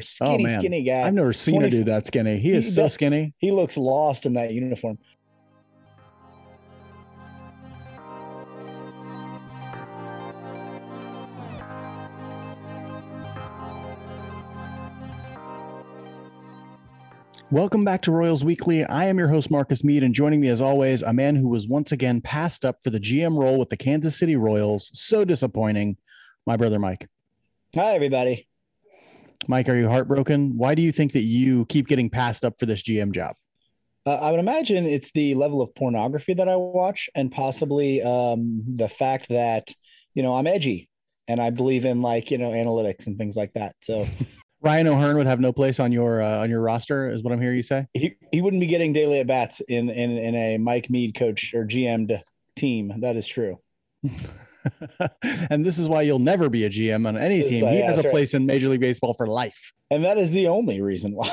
Oh, skinny, man. skinny guy. I've never seen a 20 dude that skinny. He is He so does- skinny. He looks lost in that uniform. Welcome back to Royals Weekly. I am your host, Marcus Mead, and joining me as always, a man who was once again passed up for the GM role with the Kansas City Royals. So disappointing. My brother, Mike. Hi, everybody. Mike, are you heartbroken? Why do you think that you keep getting passed up for this GM job? Uh, I would imagine it's the level of pornography that I watch, and possibly um, the fact that you know I'm edgy and I believe in like you know analytics and things like that. So Ryan O'Hearn would have no place on your uh, on your roster, is what I'm hearing you say. he, he wouldn't be getting daily at bats in, in in a Mike Mead coach or GM'd team. That is true. and this is why you'll never be a GM on any team. He yeah, has a right. place in Major League Baseball for life. And that is the only reason why.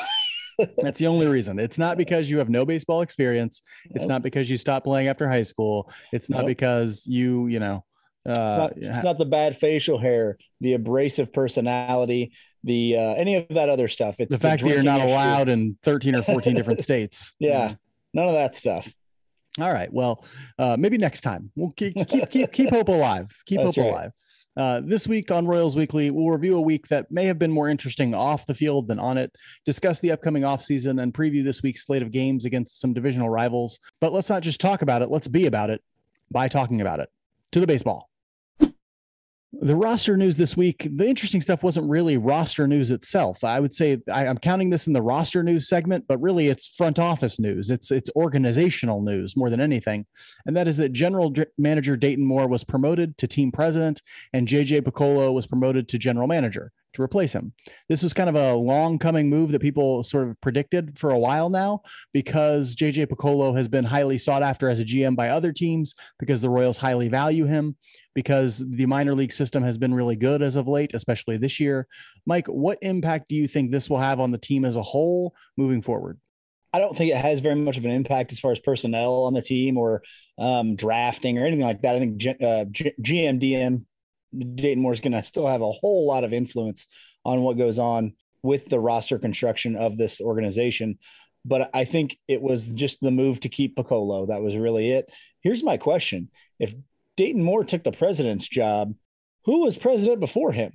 That's the only reason. It's not because you have no baseball experience. It's Nope. not because you stopped playing after high school. It's not Nope. because you, you know, uh, It's not, it's not the bad facial hair, the abrasive personality, the uh, any of that other stuff. It's the fact that you're not issue. allowed in 13 or 14 different states. Yeah, none of that stuff. All right. Well, uh, maybe next time we'll keep keep keep, keep hope alive. Keep That's hope right. alive. Uh, this week on Royals Weekly, we'll review a week that may have been more interesting off the field than on it, discuss the upcoming offseason, and preview this week's slate of games against some divisional rivals. But let's not just talk about it, let's be about it by talking about it. To the baseball. The roster news this week, the interesting stuff wasn't really roster news itself. I would say I, I'm counting this in the roster news segment, but really it's front office news. It's it's organizational news more than anything and that is that general manager Dayton Moore was promoted to team president and JJ Picollo was promoted to general manager to replace him. This was kind of a long coming move that people sort of predicted for a while now because JJ Picollo has been highly sought after as a GM by other teams because the Royals highly value him because the minor league system has been really good as of late, especially this year. Mike, what impact do you think this will have on the team as a whole moving forward? I don't think it has very much of an impact as far as personnel on the team or um, drafting or anything like that. I think G- uh, G- GM, DM, Dayton Moore is going to still have a whole lot of influence on what goes on with the roster construction of this organization. But I think it was just the move to keep Picollo. That was really it. Here's my question If Dayton Moore took the president's job, who was president before him?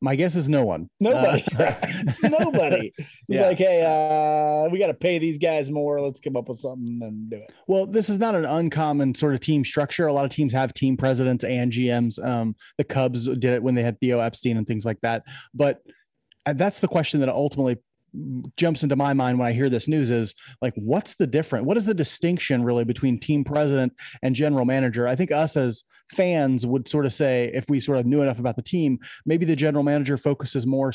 My guess is no one. Nobody. Uh, It's nobody. Yeah. like, hey, uh, we got to pay these guys more. Let's come up with something and do it. Well, this is not an uncommon sort of team structure. A lot of teams have team presidents and GMs. Um, the Cubs did it when they had Theo Epstein and things like that. But uh, that's the question that ultimately jumps into my mind when I hear this news is like, what's the difference? What is the distinction really between team president and general manager? I think us as fans would sort of say, if we sort of knew enough about the team, maybe the general manager focuses more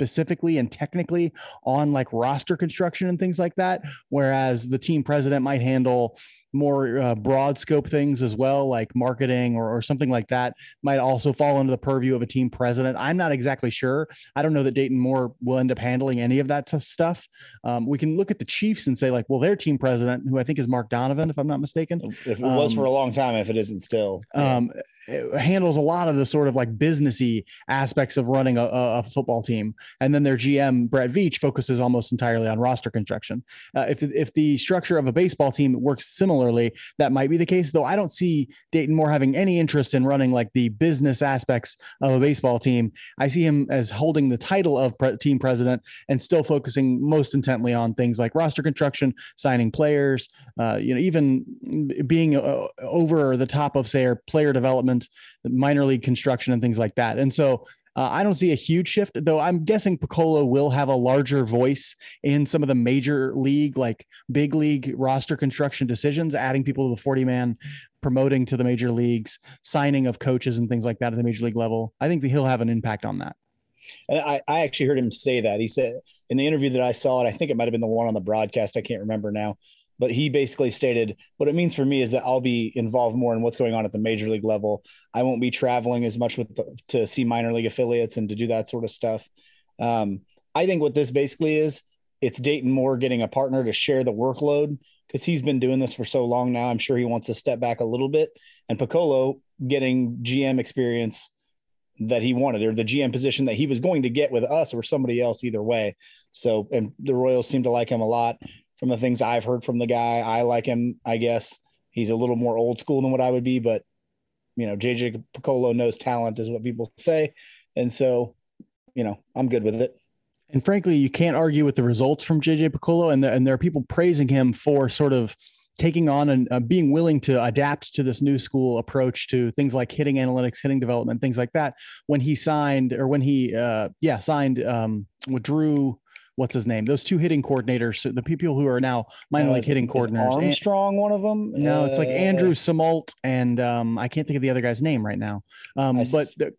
specifically and technically on like roster construction and things like that whereas the team president might handle more uh, broad scope things as well like marketing or, or something like that might also fall under the purview of a team president i'm not exactly sure i don't know that dayton moore will end up handling any of that t- stuff um, we can look at the chiefs and say like well their team president who i think is mark donovan if i'm not mistaken If it was Um, for a long time, if it isn't still. um, it handles a lot of the sort of like businessy aspects of running a, a football team. And then their GM Brett Veach focuses almost entirely on roster construction. Uh, if if the structure of a baseball team works similarly, that might be the case. Though I don't see Dayton Moore having any interest in running like the business aspects of a baseball team. I see him as holding the title of pre- team president and still focusing most intently on things like roster construction, signing players, uh, you know, even being uh, over the top of say our player development, minor league construction, and things like that. And so uh, I don't see a huge shift, though. I'm guessing Piccolo will have a larger voice in some of the major league, like big league roster construction decisions, adding people to the 40 man, promoting to the major leagues, signing of coaches and things like that at the major league level. I think that he'll have an impact on that. And I, I actually heard him say that. He said in the interview that I saw, and I think it might have been the one on the broadcast. I can't remember now. But he basically stated what it means for me is that I'll be involved more in what's going on at the major league level. I won't be traveling as much with the, to see minor league affiliates and to do that sort of stuff. Um, I think what this basically is, it's Dayton Moore getting a partner to share the workload because he's been doing this for so long now. I'm sure he wants to step back a little bit, and Piccolo getting GM experience that he wanted or the GM position that he was going to get with us or somebody else either way. So, and the Royals seem to like him a lot from the things I've heard from the guy. I like him, I guess. He's a little more old school than what I would be, but you know, JJ Picollo knows talent is what people say. And so, you know, I'm good with it. And frankly, you can't argue with the results from JJ Picollo. and, the, and there are people praising him for sort of taking on and uh, being willing to adapt to this new school approach to things like hitting analytics, hitting development, things like that. When he signed, or when he, uh, yeah, signed um, with Drew, what's his name? Those two hitting coordinators, the people who are now minor league hitting coordinators. Armstrong, one of them. No, it's like Andrew uh, Zumwalt, and um, I can't think of the other guy's name right now. Um, but the,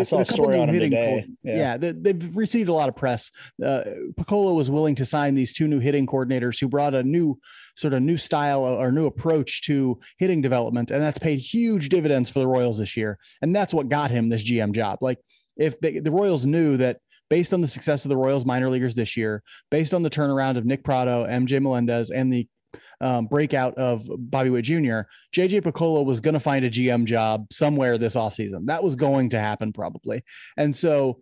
I saw a story on him today. yeah, yeah they, have received a lot of press. Uh, Picollo was willing to sign these two new hitting coordinators who brought a new sort of new style or new approach to hitting development, and that's paid huge dividends for the Royals this year. And that's what got him this GM job. Like if they, the Royals knew that based on the success of the Royals minor leaguers this year, based on the turnaround of Nick Pratto, MJ Melendez, and the um, breakout of Bobby Witt Jr., JJ Picollo was going to find a GM job somewhere this offseason. That was going to happen probably. And so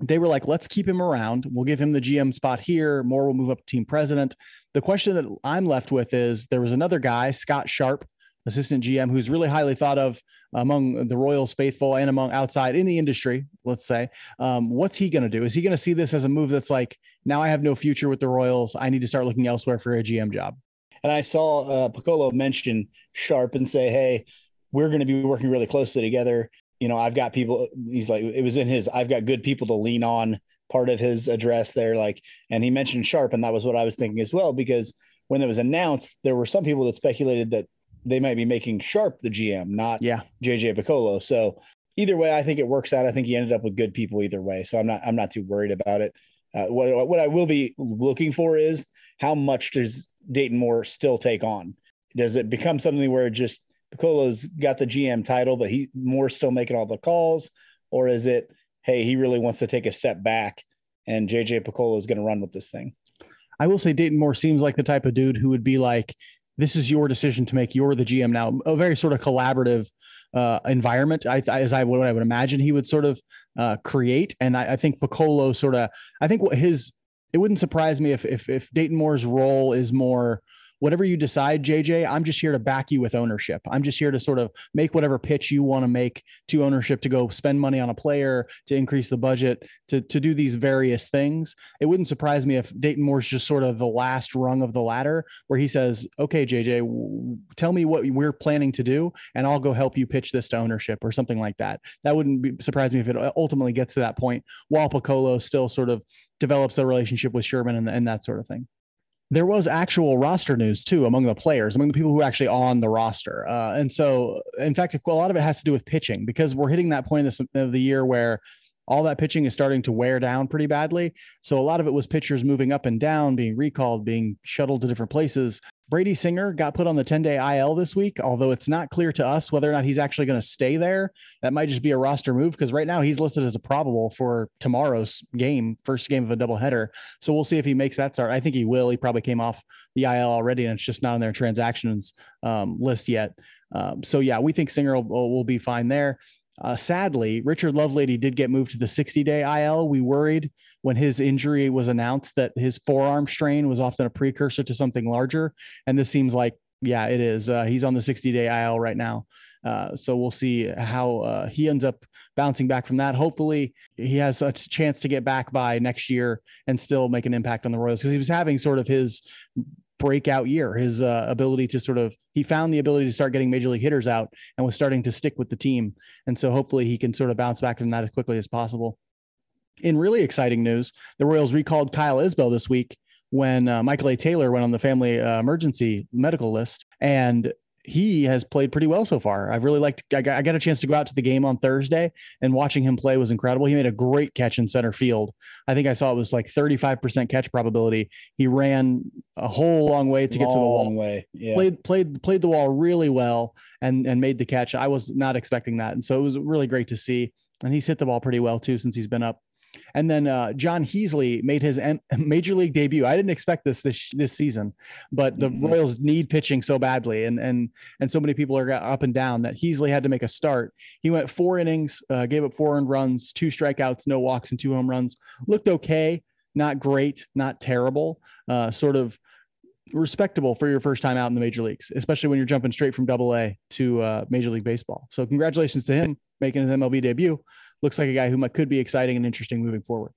they were like, let's keep him around. We'll give him the GM spot here. Moore will move up to team president. The question that I'm left with is there was another guy, Scott Sharp, assistant GM, who's really highly thought of among the Royals faithful and among outside in the industry, let's say. Um, what's he going to do? Is he going to see this as a move that's like, now I have no future with the Royals. I need to start looking elsewhere for a GM job? And I saw uh, Picollo mention Sharp and say, "Hey, we're going to be working really closely together." You know, I've got people. He's like, it was in his. I've got good people to lean on. Part of his address there, like, and he mentioned Sharp, and that was what I was thinking as well. Because when it was announced, there were some people that speculated that they might be making Sharp the GM, not yeah JJ Picollo. So either way, I think it works out. I think he ended up with good people either way. So I'm not I'm not too worried about it. Uh, what what I will be looking for is how much does Dayton Moore still take on? Does it become something where just Picollo's got the GM title, but he Moore's still making all the calls, or is it, hey, he really wants to take a step back, and JJ Picollo is going to run with this thing? I will say Dayton Moore seems like the type of dude who would be like, this is your decision to make. You're the GM now. A very sort of collaborative uh, environment, I, as I would, I would imagine he would sort of uh, create. And I, I think Picollo sort of, I think what his it wouldn't surprise me if if if Dayton Moore's role is more whatever you decide, JJ, I'm just here to back you with ownership. I'm just here to sort of make whatever pitch you want to make to ownership to go spend money on a player, to increase the budget, to, to do these various things. It wouldn't surprise me if Dayton Moore's just sort of the last rung of the ladder where he says, okay, JJ, tell me what we're planning to do, and I'll go help you pitch this to ownership or something like that. That wouldn't be, surprise me if it ultimately gets to that point while Picollo still sort of develops a relationship with Sherman and, and that sort of thing there was actual roster news too among the players, among the people who are actually on the roster. Uh, and so, in fact, a lot of it has to do with pitching because we're hitting that point of the year where all that pitching is starting to wear down pretty badly. So a lot of it was pitchers moving up and down, being recalled, being shuttled to different places. Brady Singer got put on the 10 day IL this week, although it's not clear to us whether or not he's actually going to stay there. That might just be a roster move because right now he's listed as a probable for tomorrow's game, first game of a doubleheader. So we'll see if he makes that start. I think he will. He probably came off the IL already and it's just not on their transactions um, list yet. Um, so yeah, we think Singer will, will be fine there. Uh, sadly, Richard Lovelady did get moved to the 60 day IL. We worried when his injury was announced that his forearm strain was often a precursor to something larger. And this seems like, yeah, it is. Uh, he's on the 60 day IL right now. Uh, so we'll see how uh, he ends up bouncing back from that. Hopefully, he has a chance to get back by next year and still make an impact on the Royals because he was having sort of his breakout year. His uh, ability to sort of he found the ability to start getting major league hitters out and was starting to stick with the team. And so hopefully he can sort of bounce back from that as quickly as possible. In really exciting news, the Royals recalled Kyle Isbel this week when uh, Michael A. Taylor went on the family uh, emergency medical list. And he has played pretty well so far. I've really liked. I got, I got, a chance to go out to the game on Thursday, and watching him play was incredible. He made a great catch in center field. I think I saw it was like 35% catch probability. He ran a whole long way to long get to the wall. Way, yeah. Played played played the wall really well and and made the catch. I was not expecting that, and so it was really great to see. And he's hit the ball pretty well too since he's been up. And then uh, Jon Heasley made his M- major league debut. I didn't expect this this this season, but the mm-hmm. Royals need pitching so badly, and and and so many people are up and down that Heasley had to make a start. He went four innings, uh, gave up four earned runs, two strikeouts, no walks, and two home runs. Looked okay, not great, not terrible. Uh, sort of respectable for your first time out in the major leagues, especially when you're jumping straight from double A to uh, Major League Baseball. So congratulations to him making his MLB debut. Looks like a guy who could be exciting and interesting moving forward.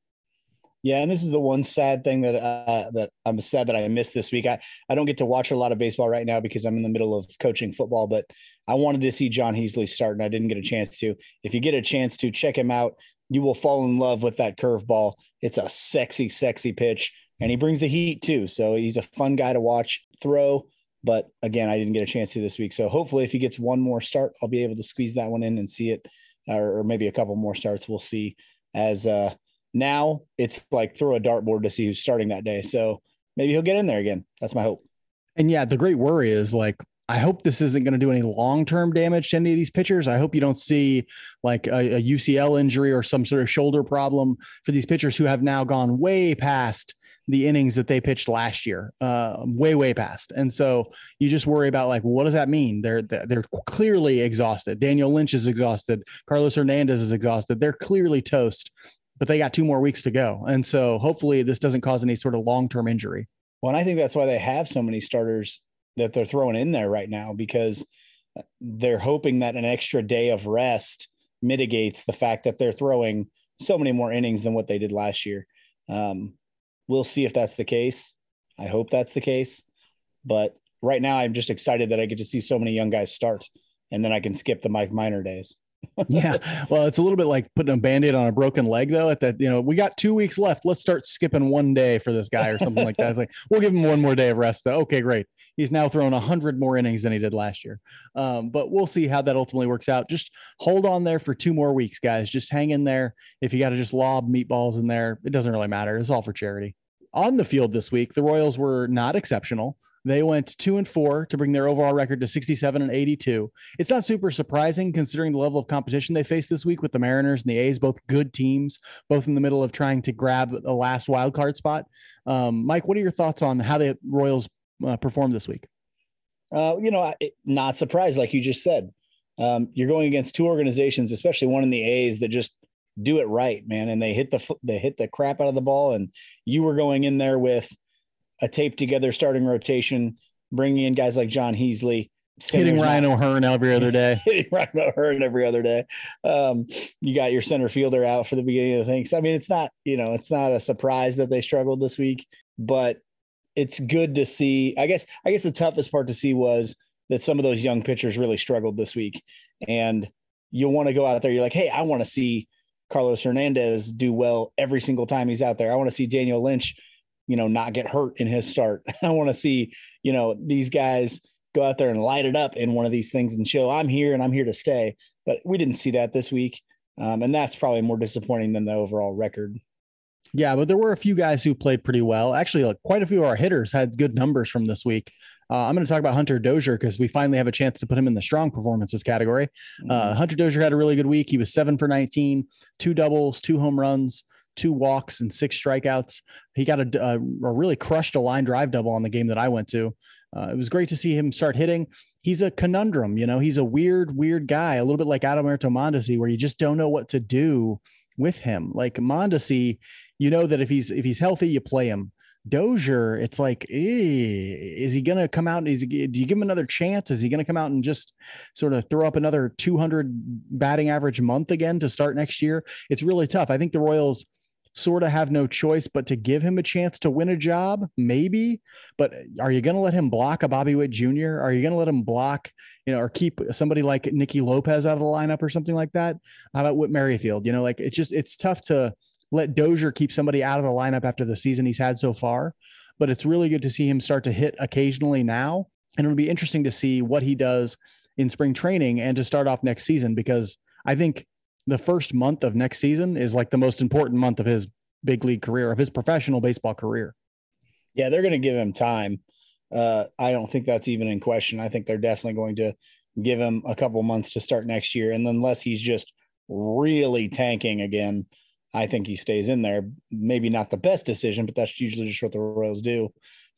Yeah, and this is the one sad thing that uh, that I'm sad that I missed this week. I, I don't get to watch a lot of baseball right now because I'm in the middle of coaching football, but I wanted to see Jon Heasley start and I didn't get a chance to. If you get a chance to check him out, you will fall in love with that curveball. It's a sexy, sexy pitch, and he brings the heat too. So he's a fun guy to watch throw. But again, I didn't get a chance to this week. So hopefully, if he gets one more start, I'll be able to squeeze that one in and see it, or, maybe a couple more starts. We'll see. As uh, now it's like throw a dartboard to see who's starting that day. So maybe he'll get in there again. That's my hope. And yeah, the great worry is like I hope this isn't going to do any long term damage to any of these pitchers. I hope you don't see like a, a, UCL injury or some sort of shoulder problem for these pitchers who have now gone way past the innings that they pitched last year, uh, way way past. And so you just worry about like what does that mean? They're they're clearly exhausted. Daniel Lynch is exhausted. Carlos Hernandez is exhausted. They're clearly toast, but they got two more weeks to go. And so hopefully this doesn't cause any sort of long term injury. Well, and I think that's why they have so many starters that they're throwing in there right now because they're hoping that an extra day of rest mitigates the fact that they're throwing so many more innings than what they did last year. Um, we'll see if that's the case. I hope that's the case. But right now, I'm just excited that I get to see so many young guys start, and then I can skip the Mike Minor days yeah. Well, it's a little bit like putting a band-aid on a broken leg though. At that, you know, we got two weeks left. Let's start skipping one day for this guy or something like that. It's like, we'll give him one more day of rest though. Okay, great. He's now thrown a hundred more innings than he did last year. Um, but we'll see how that ultimately works out. Just hold on there for two more weeks, guys. Just hang in there. If you got to just lob meatballs in there, it doesn't really matter. It's all for charity. On the field this week, the Royals were not exceptional. They went two and four to bring their overall record to 67 and 82. It's not super surprising considering the level of competition they faced this week with the Mariners and the A's, both good teams, both in the middle of trying to grab the last wild card spot. Um, Mike, what are your thoughts on how the Royals uh, performed this week? Uh, you know, not surprised, like you just said. Um, you're going against two organizations, especially one in the A's that just do it right, man, and they hit the they hit the crap out of the ball. And you were going in there with a tape together starting rotation, bringing in guys like Jon Heasley, hitting Ryan not, O'Hearn every other day, hitting Ryan O'Hearn every other day. Um, you got your center fielder out for the beginning of the things. I mean, it's not you know it's not a surprise that they struggled this week, but it's good to see. I guess I guess the toughest part to see was that some of those young pitchers really struggled this week, and you want to go out there. You're like, hey, I want to see Carlos Hernandez do well every single time he's out there. I want to see Daniel Lynch you know, not get hurt in his start. I want to see, you know, these guys go out there and light it up in one of these things and show I'm here and I'm here to stay. But we didn't see that this week. Um, and that's probably more disappointing than the overall record. Yeah, but there were a few guys who played pretty well. Actually, like quite a few of our hitters had good numbers from this week. Uh, I'm going to talk about Hunter Dozier because we finally have a chance to put him in the strong performances category. Uh. Uh, Hunter Dozier had a really good week. He was seven for 19, two doubles, two home runs, two walks and six strikeouts. He got a, a, a really crushed a line drive double on the game that I went to. Uh, it was great to see him start hitting. He's a conundrum, you know. He's a weird, weird guy, a little bit like Adalberto Mondesi, where you just don't know what to do with him. Like Mondesi, you know that if he's if he's healthy, you play him. Dozier, it's like, is he going to come out? Is he, do you give him another chance? Is he going to come out and just sort of throw up another 200 batting average month again to start next year? It's really tough. I think the Royals sort of have no choice but to give him a chance to win a job, maybe. But uh, are you going to let him block a Bobby Witt Jr.? Are you going to let him block, you know, or keep somebody like Nicky Lopez out of the lineup or something like that? How about Whit Merrifield? You know, like it's just it's tough to let Dozier keep somebody out of the lineup after the season he's had so far. But it's really good to see him start to hit occasionally now. And it'll be interesting to see what he does in spring training and to start off next season because I think the first month of next season is like the most important month of his big league career, of his professional baseball career. Yeah, they're going to give him time. Uh, I don't think that's even in question. I think they're definitely going to give him a couple months to start next year. And unless he's just really tanking again, I think he stays in there. Maybe not the best decision, but that's usually just what the Royals do.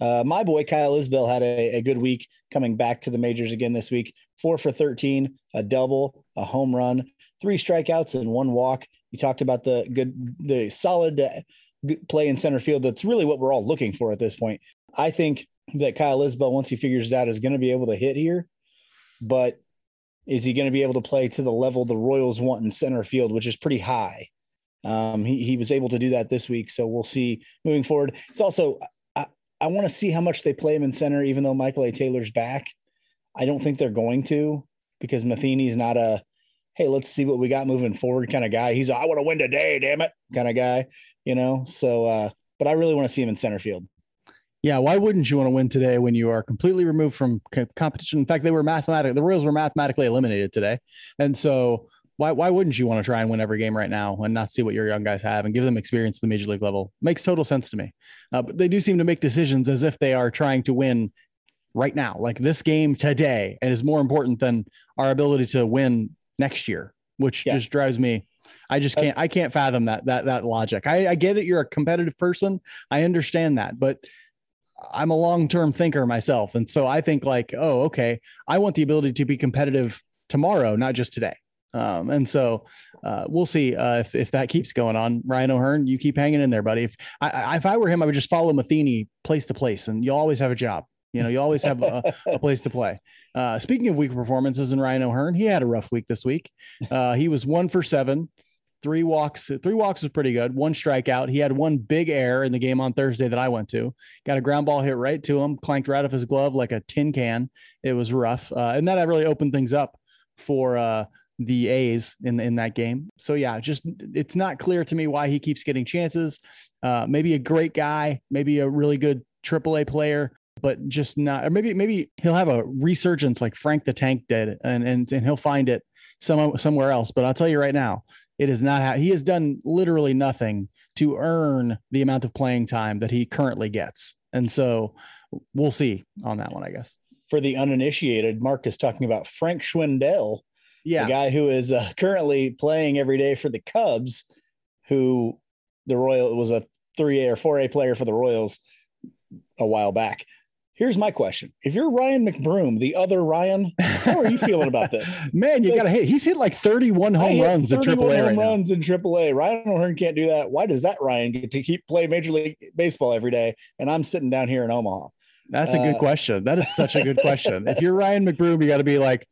Uh, my boy Kyle Isbel had a, a, good week coming back to the majors again this week. Four for 13, a double, a home run, three strikeouts, and one walk. You talked about the good, the solid uh, play in center field. That's really what we're all looking for at this point. I think that Kyle Isbel, once he figures out, is going to be able to hit here, but is he going to be able to play to the level the Royals want in center field, which is pretty high? Um, he, he was able to do that this week. So we'll see moving forward. It's also, I, I want to see how much they play him in center, even though Michael A. Taylor's back. I don't think they're going to because Matheny's not a, hey, let's see what we got moving forward kind of guy. He's, a, I want to win today, damn it, kind of guy, you know? So, uh, but I really want to see him in center field. Yeah, why wouldn't you want to win today when you are completely removed from competition? In fact, they were mathematically the Royals were mathematically eliminated today, and so why why wouldn't you want to try and win every game right now and not see what your young guys have and give them experience at the major league level? Makes total sense to me. Uh, but they do seem to make decisions as if they are trying to win right now, like this game today, and is more important than our ability to win next year, which yeah. just drives me I just uh, can't I can't fathom that that that logic. I, I get it. You're a competitive person. I understand that, but I'm a long-term thinker myself. And so I think like, oh, okay, I want the ability to be competitive tomorrow, not just today. Um, and so uh, we'll see uh, if, if that keeps going on. Ryan O'Hearn, you keep hanging in there, buddy. If I, if I were him, I would just follow Matheny place to place, and you'll always have a job. You know, you always have a, a place to play. Uh, speaking of weak performances, and Ryan O'Hearn, he had a rough week this week. Uh, he was one for seven, three walks. Three walks was pretty good. One strikeout. He had one big error in the game on Thursday that I went to. Got a ground ball hit right to him, clanked right off his glove like a tin can. It was rough, uh, and that really opened things up for uh, the A's in in that game. So yeah, just it's not clear to me why he keeps getting chances. Uh, maybe a great guy, maybe a really good AAA player, but just not. Or maybe maybe he'll have a resurgence like Frank the Tank did, and and and he'll find it some somewhere else. But I'll tell you right now, it is not how he has done literally nothing to earn the amount of playing time that he currently gets. And so we'll see on that one, I guess. For the uninitiated, Mark is talking about Frank Schwindel, yeah. the guy who is uh, currently playing every day for the Cubs, who the Royal was a 3A or 4A player for the Royals a while back. Here's my question. If you're Ryan McBroom, the other Ryan, how are you feeling about this? Man, you like, got to hit. He's hit like 31 home runs in AAA home right runs now. in AAA. Ryan O'Hearn can't do that. Why does that Ryan get to keep play Major League Baseball every day? And I'm sitting down here in Omaha. That's a good uh, question. That is such a good question. if you're Ryan McBroom, you got to be like,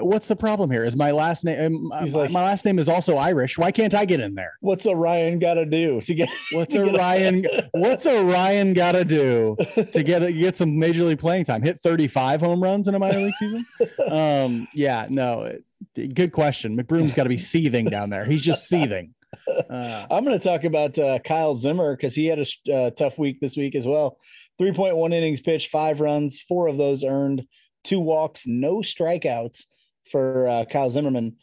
what's the problem here? Is my last name? Um, He's my, like, my last name is also Irish. Why can't I get in there? What's a Ryan got to do to get? What's a Ryan? what's a Ryan got to do to get get some major league playing time? Hit 35 home runs in a minor league season? Um, yeah, no, good question. McBroom's got to be seething down there. He's just seething. Uh, I'm going to talk about uh, Kyle Zimmer because he had a uh, tough week this week as well. 3.1 innings pitched, five runs, four of those earned, two walks, no strikeouts for uh, Kyle Zimmerman.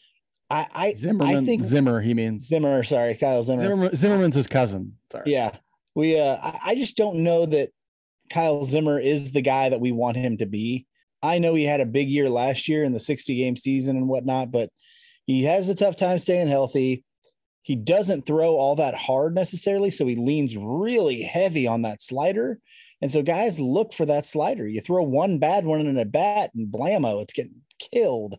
I, I Zimmerman, I think Zimmer. He means Zimmer. Sorry, Kyle Zimmer. Zimmerman, Zimmerman's his cousin. Sorry. Yeah, we. Uh, I, I just don't know that Kyle Zimmer is the guy that we want him to be. I know he had a big year last year in the 60 game season and whatnot, but he has a tough time staying healthy. He doesn't throw all that hard necessarily, so he leans really heavy on that slider. And so guys look for that slider. You throw one bad one in a bat and blammo, it's getting killed.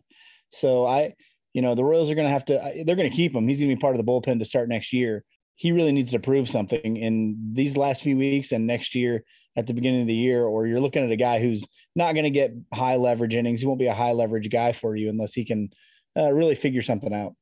So I, you know, the Royals are going to have to, they're going to keep him. He's going to be part of the bullpen to start next year. He really needs to prove something in these last few weeks and next year at the beginning of the year, or you're looking at a guy who's not going to get high leverage innings. He won't be a high leverage guy for you unless he can uh, really figure something out.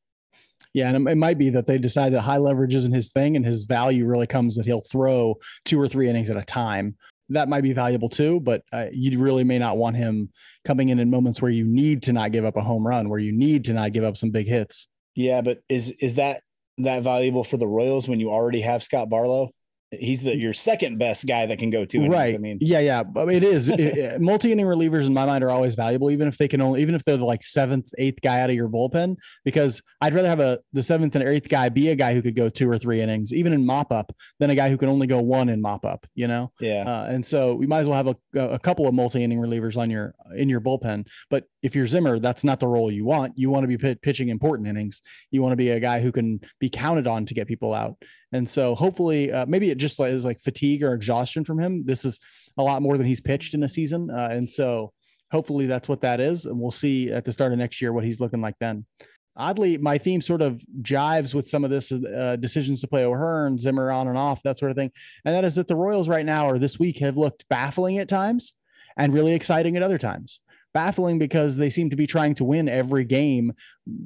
Yeah, and it might be that they decide that high leverage isn't his thing, and his value really comes that he'll throw two or three innings at a time that might be valuable too, but uh, you really may not want him coming in in moments where you need to not give up a home run, where you need to not give up some big hits. Yeah, but is is that that valuable for the Royals when you already have Scott Barlow? He's the your second best guy that can go to. Right. I mean, yeah, yeah, but it is it, multi inning relievers in my mind are always valuable, even if they can only, even if they're the like seventh, eighth guy out of your bullpen, because I'd rather have a the seventh and eighth guy be a guy who could go two or three innings, even in mop up, than a guy who can only go one in mop up. You know. Yeah. Uh, and so we might as well have a, a couple of multi inning relievers on your in your bullpen. But if you're Zimmer, that's not the role you want. You want to be p- pitching important innings. You want to be a guy who can be counted on to get people out. And so hopefully, uh, maybe it just is like fatigue or exhaustion from him. This is a lot more than he's pitched in a season. Uh, and so hopefully that's what that is. And we'll see at the start of next year what he's looking like then. Oddly, my theme sort of jives with some of this uh, decisions to play O'Hearn, Zimmer on and off, that sort of thing. And that is that the Royals right now or this week have looked baffling at times and really exciting at other times baffling because they seem to be trying to win every game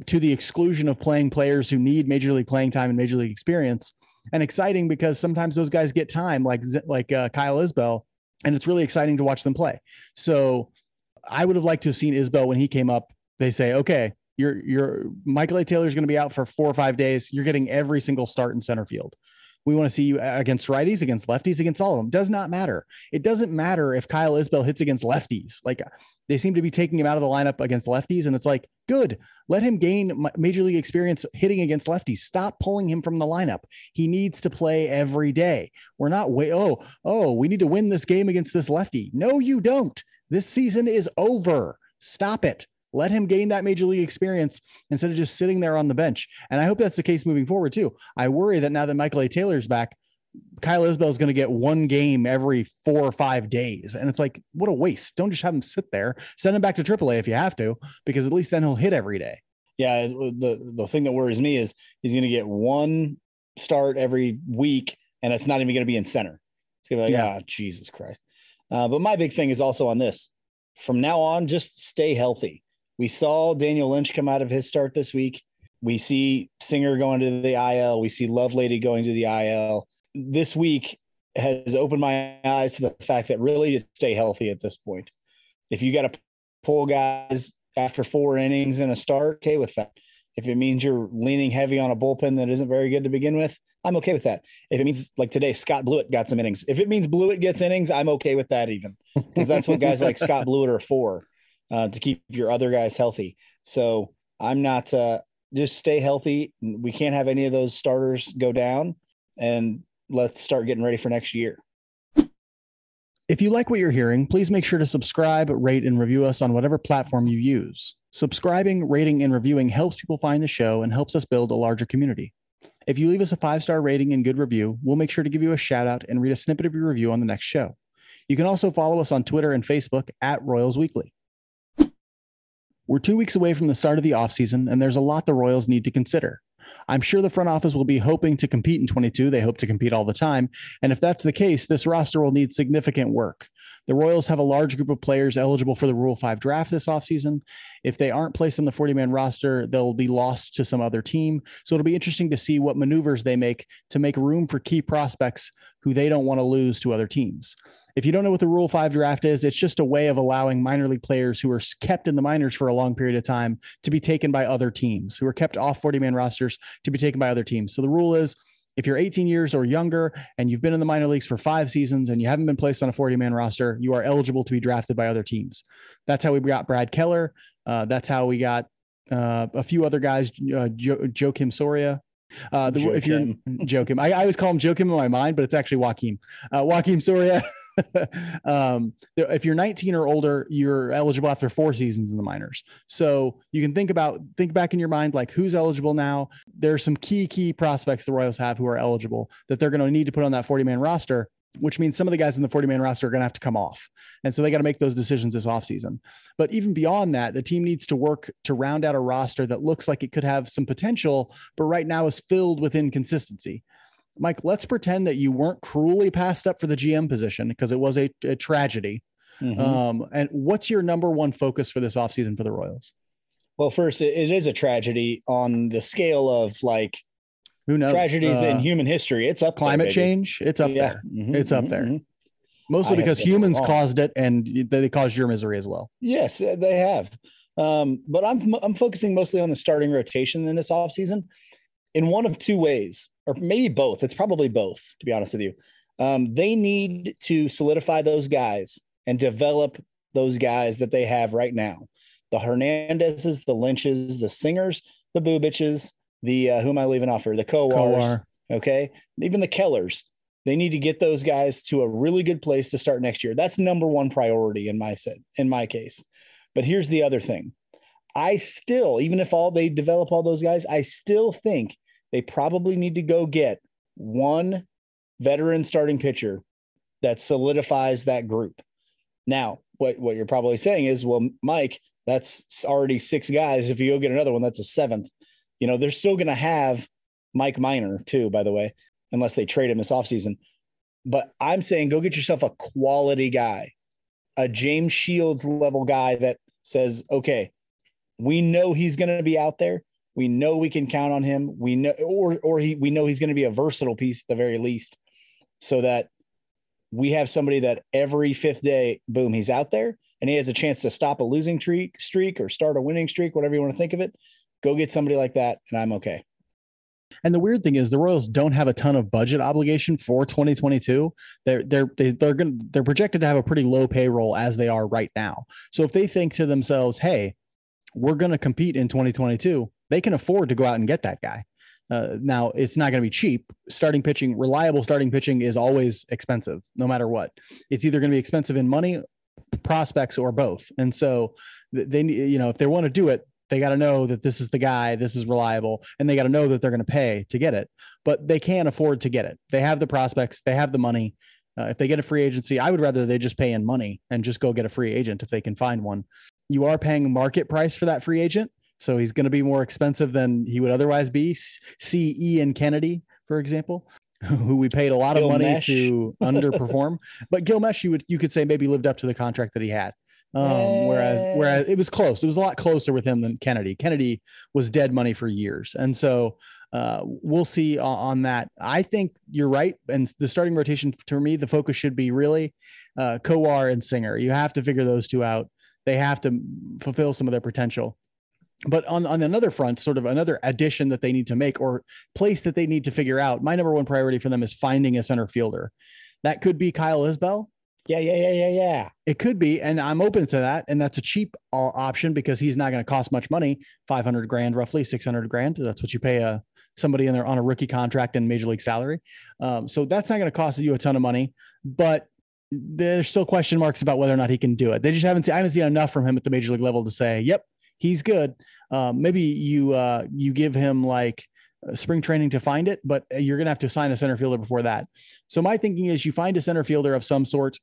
to the exclusion of playing players who need major league playing time and major league experience and exciting because sometimes those guys get time, like like uh, Kyle Isbel, and it's really exciting to watch them play. So I would have liked to have seen Isbel when he came up. They say, okay, you're you're Michael A. Taylor is going to be out for four or five days. You're getting every single start in center field. We want to see you against righties, against lefties, against all of them. Does not matter. It doesn't matter if Kyle Isbel hits against lefties. Like they seem to be taking him out of the lineup against lefties, and it's like, good. Let him gain major league experience hitting against lefties. Stop pulling him from the lineup. He needs to play every day. We're not way. Oh, oh, we need to win this game against this lefty. No, you don't. This season is over. Stop it. Let him gain that major league experience instead of just sitting there on the bench. And I hope that's the case moving forward too. I worry that now that Michael A. Taylor's back, Kyle Isbel is going to get one game every four or five days. And it's like, what a waste. Don't just have him sit there. Send him back to AAA if you have to, because at least then he'll hit every day. Yeah. The, the thing that worries me is he's going to get one start every week, and it's not even going to be in center. It's going to be like, yeah. oh, Jesus Christ. Uh, but my big thing is also on this. From now on, just stay healthy. We saw Daniel Lynch come out of his start this week. We see Singer going to the IL. We see Lovelady going to the IL. This week has opened my eyes to the fact that really to stay healthy at this point. If you got to pull guys after four innings in a start, okay with that. If it means you're leaning heavy on a bullpen that isn't very good to begin with, I'm okay with that. If it means like today, Scott Blewett got some innings. If it means Blewett gets innings, I'm okay with that even because that's what guys like Scott Blewett are for uh, to keep your other guys healthy. So I'm not uh, just stay healthy. We can't have any of those starters go down, and let's start getting ready for next year. If you like what you're hearing, please make sure to subscribe, rate, and review us on whatever platform you use. Subscribing, rating, and reviewing helps people find the show and helps us build a larger community. If you leave us a five star rating and good review, we'll make sure to give you a shout out and read a snippet of your review on the next show. You can also follow us on Twitter and Facebook at Royals Weekly. We're two weeks away from the start of the offseason, and there's a lot the Royals need to consider. I'm sure the front office will be hoping to compete in 22. They hope to compete all the time. And if that's the case, this roster will need significant work. The Royals have a large group of players eligible for the Rule 5 draft this offseason. If they aren't placed on the 40 man roster, they'll be lost to some other team. So it'll be interesting to see what maneuvers they make to make room for key prospects who they don't want to lose to other teams. If you don't know what the Rule 5 draft is, it's just a way of allowing minor league players who are kept in the minors for a long period of time to be taken by other teams, who are kept off 40 man rosters to be taken by other teams. So the rule is if you're 18 years or younger and you've been in the minor leagues for five seasons and you haven't been placed on a 40 man roster, you are eligible to be drafted by other teams. That's how we got Brad Keller. Uh, that's how we got uh, a few other guys, uh, jo- Joakim Soria, uh, the, if you're Joakim, I, I always call him Joakim in my mind, but it's actually Joaquim. Uh, Joakim Soria. um, if you're 19 or older, you're eligible after four seasons in the minors. So you can think about, think back in your mind, like who's eligible now. There are some key, key prospects the Royals have who are eligible that they're going to need to put on that 40 man roster which means some of the guys in the 40 man roster are going to have to come off. And so they got to make those decisions this offseason. But even beyond that, the team needs to work to round out a roster that looks like it could have some potential, but right now is filled with inconsistency. Mike, let's pretend that you weren't cruelly passed up for the GM position because it was a, a tragedy. Mm-hmm. Um, and what's your number one focus for this offseason for the Royals? Well, first, it is a tragedy on the scale of like who knows tragedies uh, in human history. It's up climate there, change. It's up yeah. there. Mm-hmm, it's up mm-hmm, there. Mm-hmm. Mostly I because humans caused it and they caused your misery as well. Yes, they have. Um, but I'm I'm focusing mostly on the starting rotation in this offseason. In one of two ways, or maybe both. It's probably both, to be honest with you. Um, they need to solidify those guys and develop those guys that they have right now. The Hernandezes, the Lynches, the Singers, the Bubiches, the uh, who am I leaving off here? The Kowars, okay, even the Kellers. They need to get those guys to a really good place to start next year. That's number one priority in my set, in my case. But here's the other thing. I still, even if all they develop all those guys, I still think they probably need to go get one veteran starting pitcher that solidifies that group. Now, what, what you're probably saying is, well, Mike, that's already six guys. If you go get another one, that's a seventh. You know, they're still going to have Mike Minor too, by the way unless they trade him this offseason. But I'm saying go get yourself a quality guy, a James Shields level guy that says, okay, we know he's going to be out there. We know we can count on him. We know, or or he, we know he's going to be a versatile piece at the very least, so that we have somebody that every fifth day, boom, he's out there and he has a chance to stop a losing streak, streak or start a winning streak, whatever you want to think of it. Go get somebody like that, and I'm okay. And the weird thing is the Royals don't have a ton of budget obligation for 2022. They're they're they're going they're projected to have a pretty low payroll as they are right now. So if they think to themselves, "Hey, we're going to compete in 2022," they can afford to go out and get that guy. Uh, now it's not going to be cheap. Starting pitching, reliable starting pitching is always expensive, no matter what. It's either going to be expensive in money, prospects, or both. And so they, you know, if they want to do it, they got to know that this is the guy, this is reliable, and they got to know that they're going to pay to get it. But they can't afford to get it. They have the prospects, they have the money. Uh, if they get a free agency, I would rather they just pay in money and just go get a free agent if they can find one. You are paying market price for that free agent. So he's going to be more expensive than he would otherwise be. See Ian Kennedy, for example, who we paid a lot Gil of money Meche. to underperform. but Gil Meche, you would you could say maybe lived up to the contract that he had. Um, whereas whereas it was close. It was a lot closer with him than Kennedy. Kennedy was dead money for years, and so uh, we'll see on, on, that. I think you're right, and the starting rotation to me, the focus should be really uh, Kowar and Singer. You have to figure those two out. They have to fulfill some of their potential. But on, on another front, sort of another addition that they need to make or place that they need to figure out, my number one priority for them is finding a center fielder. That could be Kyle Isbel. Yeah, yeah, yeah, yeah, yeah. It could be, and I'm open to that. And that's a cheap uh, option because he's not going to cost much money 500 grand, roughly 600 grand. That's what you pay a uh, somebody in there on a rookie contract and major league salary. Um, so that's not going to cost you a ton of money, but there's still question marks about whether or not he can do it. They just haven't seen, I haven't seen enough from him at the major league level to say, yep, he's good. Um, maybe you, uh, you give him like, uh, spring training to find it, but you're going to have to sign a center fielder before that. So my thinking is you find a center fielder of some sort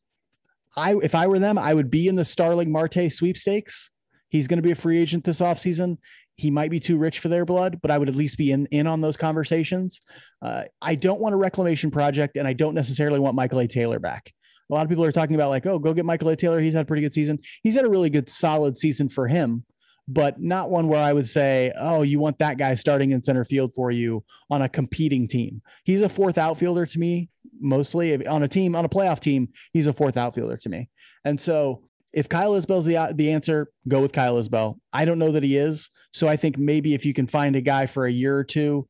I if I were them, I would be in the Starling Marte sweepstakes. He's going to be a free agent this offseason. He might be too rich for their blood, but I would at least be in, in on those conversations. Uh, I don't want a reclamation project, and I don't necessarily want Michael A. Taylor back. A lot of people are talking about like, oh, go get Michael A. Taylor. He's had a pretty good season. He's had a really good, solid season for him, but not one where I would say, oh, you want that guy starting in center field for you on a competing team. He's a fourth outfielder to me mostly on a team on a playoff team. He's a fourth outfielder to me, and so if Kyle Isbel's the the answer, go with Kyle Isbel. I don't know that he is, so I think maybe if you can find a guy for a year or two,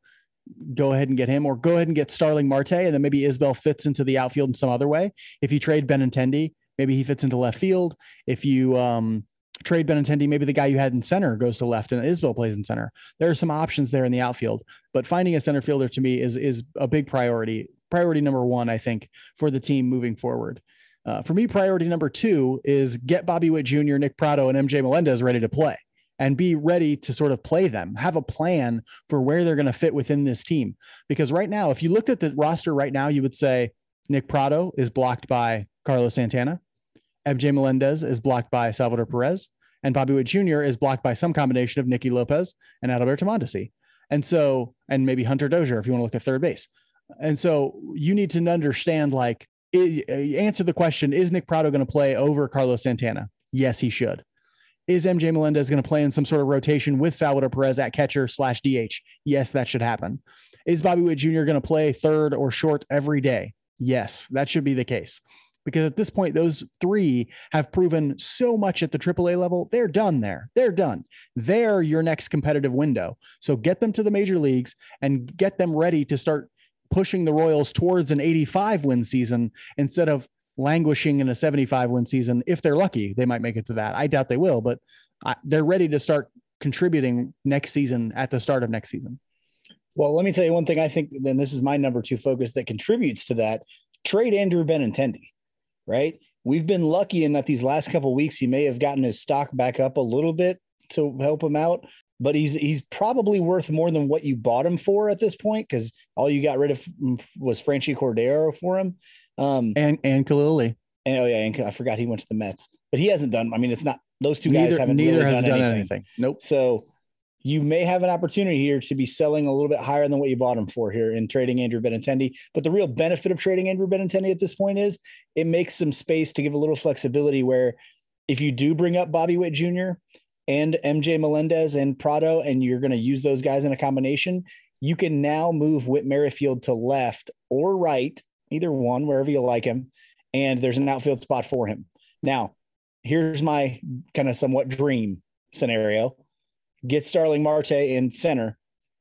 go ahead and get him, or go ahead and get Starling Marte, and then maybe Isbel fits into the outfield in some other way. If you trade Benintendi, maybe he fits into left field. If you um, trade Benintendi, maybe the guy you had in center goes to left and Isbel plays in center. There are some options there in the outfield, but finding a center fielder to me is is a big priority priority number one, I think, for the team moving forward. Uh, for me, priority number two is get Bobby Witt Jr., Nick Pratto, and MJ Melendez ready to play and be ready to sort of play them, have a plan for where they're going to fit within this team. Because right now, if you looked at the roster right now, you would say Nick Pratto is blocked by Carlos Santana, MJ Melendez is blocked by Salvador Perez, and Bobby Witt Jr. is blocked by some combination of Nicky Lopez and Adalberto Mondesi. And so, and maybe Hunter Dozier if you want to look at third base. And so you need to understand like it, answer the question is Nick Pratto going to play over Carlos Santana? Yes, he should. Is MJ Melendez going to play in some sort of rotation with Salvador Perez at catcher slash DH? Yes, that should happen. Is Bobby Witt Jr. going to play third or short every day? Yes, that should be the case. Because at this point, those three have proven so much at the AAA level. They're done there. They're done. They're your next competitive window. So get them to the major leagues and get them ready to start pushing the Royals towards an 85 win season instead of languishing in a 75 win season. If they're lucky, they might make it to that. I doubt they will, but they're ready to start contributing next season at the start of next season. Well, let me tell you one thing. I think then this is my number two focus that contributes to that. Trade Andrew Benintendi, right? We've been lucky in that these last couple weeks he may have gotten his stock back up a little bit to help him out, but he's he's probably worth more than what you bought him for at this point because all you got rid of was Franchy Cordero for him. Um, and and Khalil And oh yeah, and I forgot he went to the Mets, but he hasn't done. I mean, it's not those two guys neither, haven't neither really has done, done anything. anything. Nope. So you may have an opportunity here to be selling a little bit higher than what you bought him for here in trading Andrew Benintendi. But the real benefit of trading Andrew Benintendi at this point is it makes some space to give a little flexibility where if you do bring up Bobby Witt Jr. and MJ Melendez and Pratto, and you're going to use those guys in a combination, you can now move Whit Merrifield to left or right, either one, wherever you like him. And there's an outfield spot for him. Now, here's my kind of somewhat dream scenario get Starling Marte in center.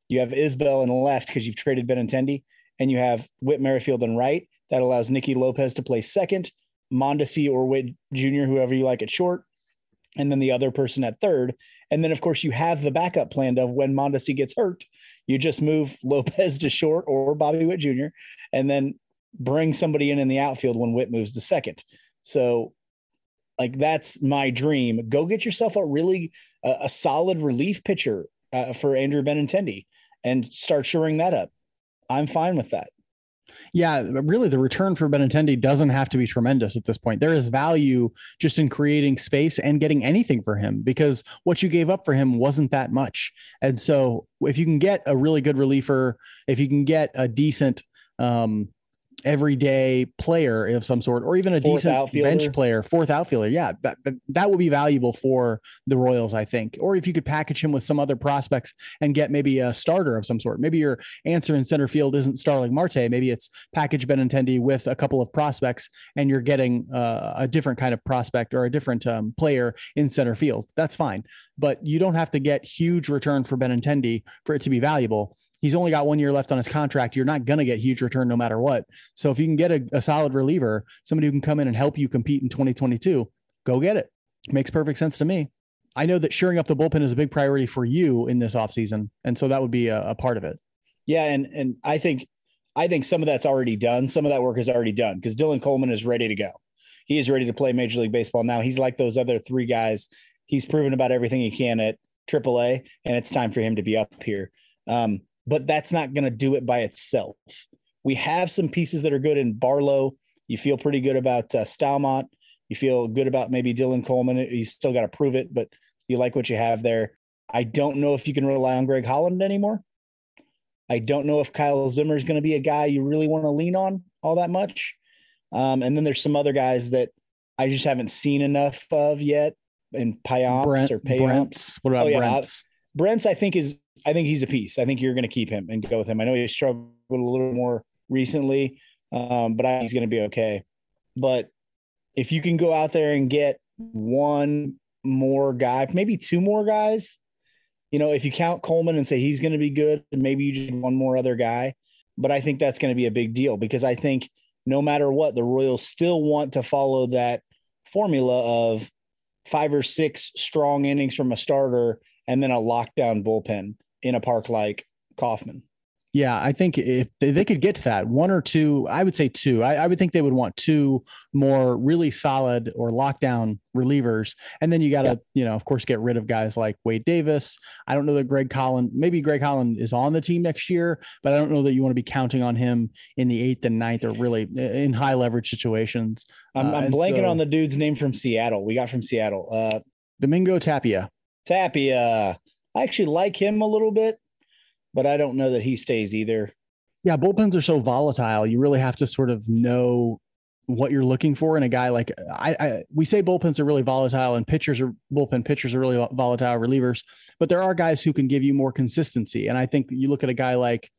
You have Isbel in left because you've traded Benintendi, and you have Whit Merrifield in right. That allows Nicky Lopez to play second, Mondesi or Witt Jr., whoever you like at short, and then the other person at third. And then, of course, you have the backup planned of when Mondesi gets hurt, you just move Lopez to short or Bobby Witt Jr., and then bring somebody in in the outfield when Witt moves to second. So like that's my dream. Go get yourself a really uh, a solid relief pitcher uh, for Andrew Benintendi and start shoring that up. I'm fine with that. Yeah, really, the return for Benintendi doesn't have to be tremendous at this point. There is value just in creating space and getting anything for him because what you gave up for him wasn't that much. And so, if you can get a really good reliever, if you can get a decent um, everyday player of some sort, or even a fourth decent outfielder. bench player, fourth outfielder. Yeah, that, that would be valuable for the Royals, I think. Or if you could package him with some other prospects and get maybe a starter of some sort. Maybe your answer in center field isn't Starling Marte. Maybe it's package Benintendi with a couple of prospects, and you're getting uh, a different kind of prospect or a different um, player in center field. That's fine, but you don't have to get huge return for Benintendi for it to be valuable he's only got one year left on his contract. You're not going to get huge return no matter what. So if you can get a, a, solid reliever, somebody who can come in and help you compete in 2022, go get it. Makes perfect sense to me. I know that shoring up the bullpen is a big priority for you in this offseason. And so that would be a, a part of it. Yeah. And, and I think, I think some of that's already done. Some of that work is already done because Dylan Coleman is ready to go. He is ready to play Major League Baseball now. He's like those other three guys. He's proven about everything he can at AAA, and it's time for him to be up here. Um, but that's not going to do it by itself. We have some pieces that are good in Barlow. You feel pretty good about uh, Staumont. You feel good about maybe Dylan Coleman. You still got to prove it, but you like what you have there. I don't know if you can rely on Greg Holland anymore. I don't know if Kyle Zimmer is going to be a guy you really want to lean on all that much. Um, and then there's some other guys that I just haven't seen enough of yet in Payamps or Payamps. What about oh, yeah, Brentz? Brentz, I think, is I think he's a piece. I think you're going to keep him and go with him. I know he struggled a little more recently, um, but I think he's going to be okay. But if you can go out there and get one more guy, maybe two more guys, you know, if you count Coleman and say he's going to be good, maybe you just one more other guy. But I think that's going to be a big deal because I think no matter what, the Royals still want to follow that formula of five or six strong innings from a starter and then a lockdown bullpen in a park like Kauffman. Yeah, I think if they, they, could get to that one or two, I would say two. I, I, would think they would want two more really solid or lockdown relievers, and then you got to, yeah. you know, of course, get rid of guys like Wade Davis. I don't know that Greg Holland, maybe Greg Holland is on the team next year, but I don't know that you want to be counting on him in the eighth and ninth or really in high leverage situations. I'm, I'm uh, blanking so, on the dude's name from Seattle. We got from Seattle. Uh, Domingo Tapia. Tapia. I actually like him a little bit, but I don't know that he stays either. Yeah, bullpens are so volatile. You really have to sort of know what you're looking for in a guy like I, I, we say bullpens are really volatile and pitchers are bullpen pitchers are really volatile relievers but there are guys who can give you more consistency and i think you look at a guy like